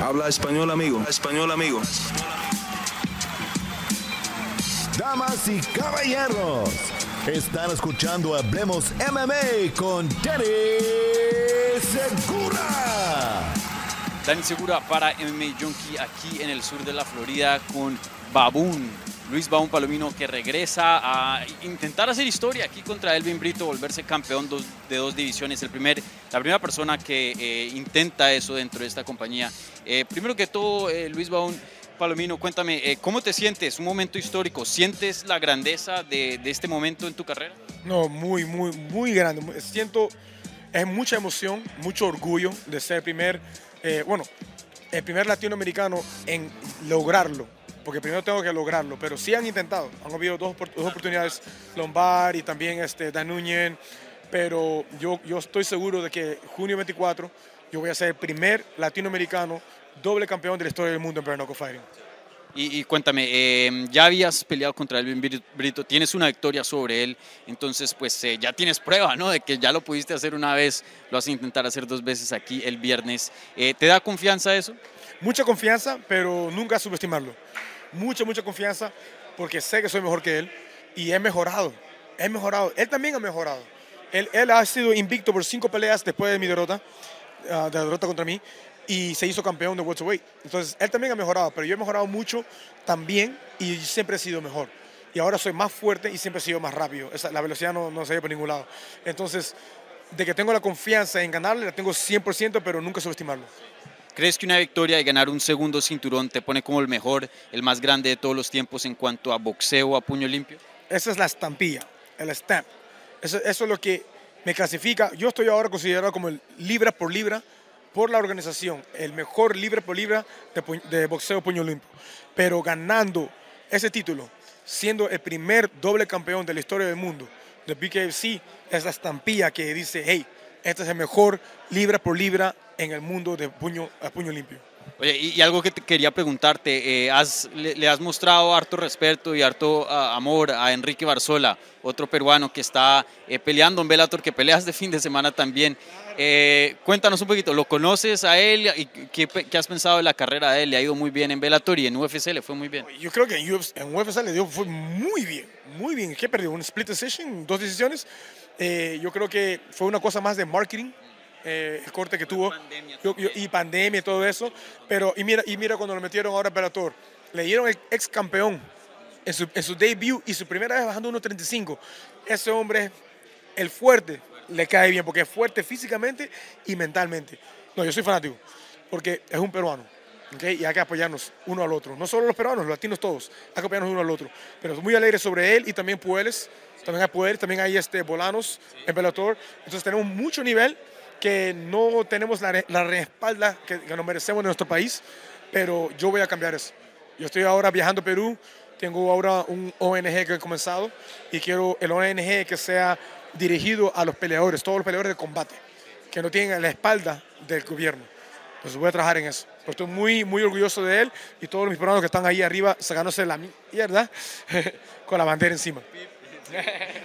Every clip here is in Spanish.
Habla español, amigo. Español, amigo. Damas y caballeros, están escuchando Hablemos MMA con Danny Segura. Dani Segura para MMA Junkie aquí en el sur de la Florida con Baboon. Luis Baboon Palomino que regresa a intentar hacer historia aquí contra Elvin Brito, volverse campeón de dos divisiones. El primer, la primera persona que eh, intenta eso dentro de esta compañía. Eh, primero que todo, eh, Luis Baboon Palomino, cuéntame, ¿cómo te sientes? Un momento histórico. ¿Sientes la grandeza de, este momento en tu carrera? No, muy, muy, muy grande. Siento, mucha emoción, mucho orgullo de ser el primer, bueno, el primer latinoamericano en lograrlo. Porque primero tengo que lograrlo, pero sí han intentado. Han habido dos, dos oportunidades, Lombard y también este, Dan Núñez, pero yo, yo estoy seguro de que junio 24 yo voy a ser el primer latinoamericano doble campeón de la historia del mundo en knuckle fighting. Y, y cuéntame, eh, ya habías peleado contra Elvin Bri- Brito, tienes una victoria sobre él, entonces pues eh, ya tienes prueba, ¿no? De que ya lo pudiste hacer una vez, lo vas a intentar hacer dos veces aquí el viernes. Eh, ¿Te da confianza eso? Mucha confianza, pero nunca subestimarlo. Mucha, mucha confianza, porque sé que soy mejor que él y he mejorado. He mejorado. Él también ha mejorado. Él, él ha sido invicto por cinco peleas después de mi derrota, ah, de la derrota contra mí, y se hizo campeón de welterweight. Entonces, él también ha mejorado, pero yo he mejorado mucho también y siempre he sido mejor. Y ahora soy más fuerte y siempre he sido más rápido. Esa- la velocidad no, no se ve por ningún lado. Entonces, de que tengo la confianza en ganarle, la tengo 100%, pero nunca subestimarlo. ¿Crees que una victoria y ganar un segundo cinturón te pone como el mejor, el más grande de todos los tiempos en cuanto a boxeo a puño limpio? Esa es la estampilla, el stamp. Eso, eso es lo que me clasifica. Yo estoy ahora considerado como el libra por libra por la organización, el mejor libra por libra de, de boxeo puño limpio. Pero ganando ese título, siendo el primer doble campeón de la historia del mundo de BKFC, es la estampilla que dice, hey, este es el mejor libra por libra en el mundo de puño, a puño limpio. Oye, y, algo que te quería preguntarte, eh, le has mostrado harto respeto y harto ah, amor a Enrique Barzola, otro peruano que está eh, peleando en Bellator, que peleas de fin de semana también. Eh, cuéntanos un poquito, ¿lo conoces a él y qué, qué has pensado de la carrera de él? Le ha ido muy bien en Bellator y en UFC le fue muy bien. Yo creo que en UFC, en UFC le dio fue muy bien, muy bien. ¿Qué perdió? ¿Un split decision? ¿Dos decisiones? Eh, yo creo que fue una cosa más de marketing, eh, el corte que tuvo. Yo- yo- y pandemia y todo eso. Pero, y mira, y mira cuando lo metieron ahora a Bellator, le dieron el ex campeón en su, en su debut y su primera vez bajando 1.35. Ese hombre, el fuerte, le cae bien porque es fuerte físicamente y mentalmente. No, yo soy fanático porque es un peruano. ¿ok? Y hay que apoyarnos uno al otro. No solo los peruanos, los latinos todos. Hay que apoyarnos uno al otro. Pero muy alegre sobre él y también Pueles. También hay Pueles, también hay este, Bolanos en Bellator. Entonces tenemos mucho nivel que no tenemos la, la respalda que, que nos merecemos en nuestro país. Pero yo voy a cambiar eso. Yo estoy ahora viajando a Perú. Tengo ahora un ONG que he comenzado y quiero el ONG que sea dirigido a los peleadores, todos los peleadores de combate, que no tienen la espalda del gobierno. Entonces voy a trabajar en eso. Pero estoy muy, muy orgulloso de él y todos mis peruanos que están ahí arriba sacándose la mierda con la bandera encima.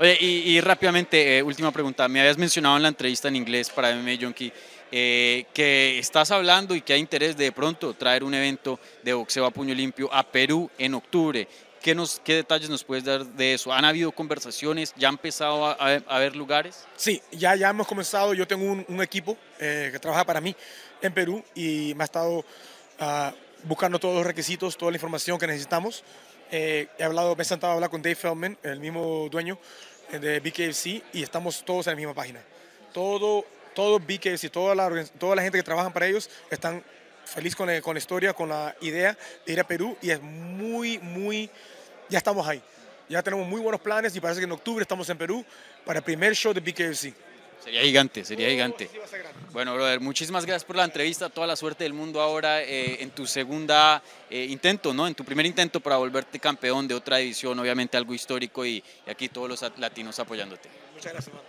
Oye, y, y rápidamente, eh, última pregunta. Me habías mencionado en la entrevista en inglés para MMA Junkie eh, que estás hablando y que hay interés de, de pronto traer un evento de boxeo a puño limpio a Perú en octubre. ¿Qué, nos, ¿Qué detalles nos puedes dar de eso? ¿Han habido conversaciones? ¿Ya han empezado a, a- a haber lugares? Sí, ya, ya hemos comenzado. Yo tengo un, un equipo eh, que trabaja para mí en Perú y me ha estado ah, buscando todos los requisitos, toda la información que necesitamos. Eh, he hablado, me he sentado a hablar con Dave Feldman, el mismo dueño eh, de BKFC, y estamos todos en la misma página. Todo, todo BKFC, toda la, toda la gente que trabaja para ellos están feliz con, la- con la historia, con la idea de ir a Perú y es muy, muy, ya estamos ahí. Ya tenemos muy buenos planes y parece que en octubre estamos en Perú para el primer show de BKFC. Sería gigante, sería gigante. Bueno, brother, muchísimas gracias por la entrevista. Toda la suerte del mundo ahora eh, en tu segunda eh, intento, ¿no? En tu primer intento para volverte campeón de otra división, obviamente algo histórico y, y aquí todos los at- latinos apoyándote. Muchas gracias, hermano.